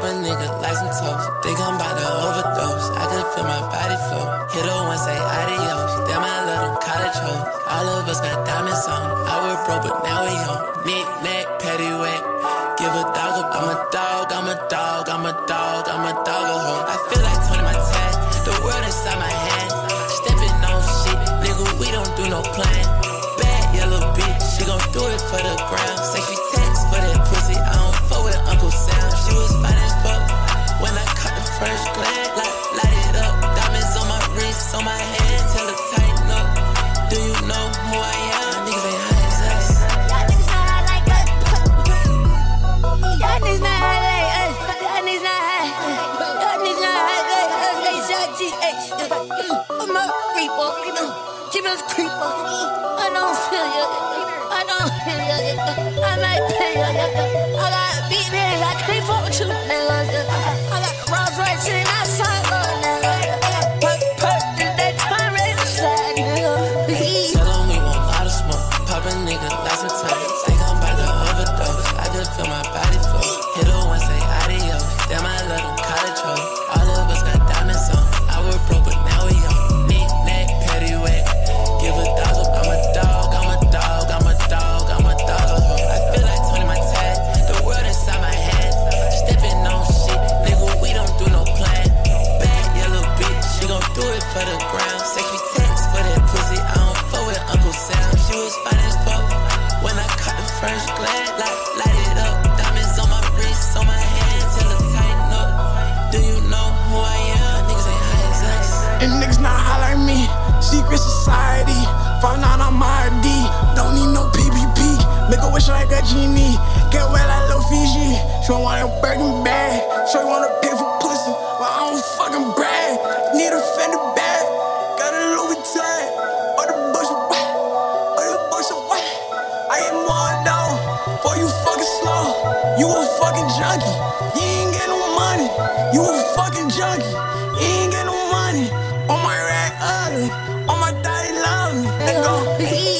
like some toast. Think I'm about to overdose. I can feel my body flow. Hit her one, say adios. Damn, I love them college hoes. All of us got diamonds on. I was broke, but now we home. Knick knack, patty whack. Give a dog a, I'm a dog, I'm a dog, I'm a dog, I'm a dog a hoe. I feel like Tony tag. The world inside my hand. Stepping on shit, nigga, we don't do no plan. Bad yellow bitch, she gon' do it for the ground. Say she my I? Niggas ain't as. Y'all niggas like. Y'all niggas not like. Y'all niggas not. Y'all niggas not like us. They shot GH. Mm. I'm a creeper. Keep. I don't feel you. I don't feel you. I might pay you. I got beat niggas. I can't fuck with you. And niggas not like me. Secret society. Falling out on my D. Don't need no PPP. Make a wish like a genie. Get wet like Lil Fiji. She don't want a Birkin bag. She wanna pay for pussy. But I don't fucking brag. Need a fender bag. Got a Louis tag. Or the bush wet. Or the bush wet. I get more down. For you fucking slow. You a fucking junkie. You ain't get no money. You a fucking junkie. Sí.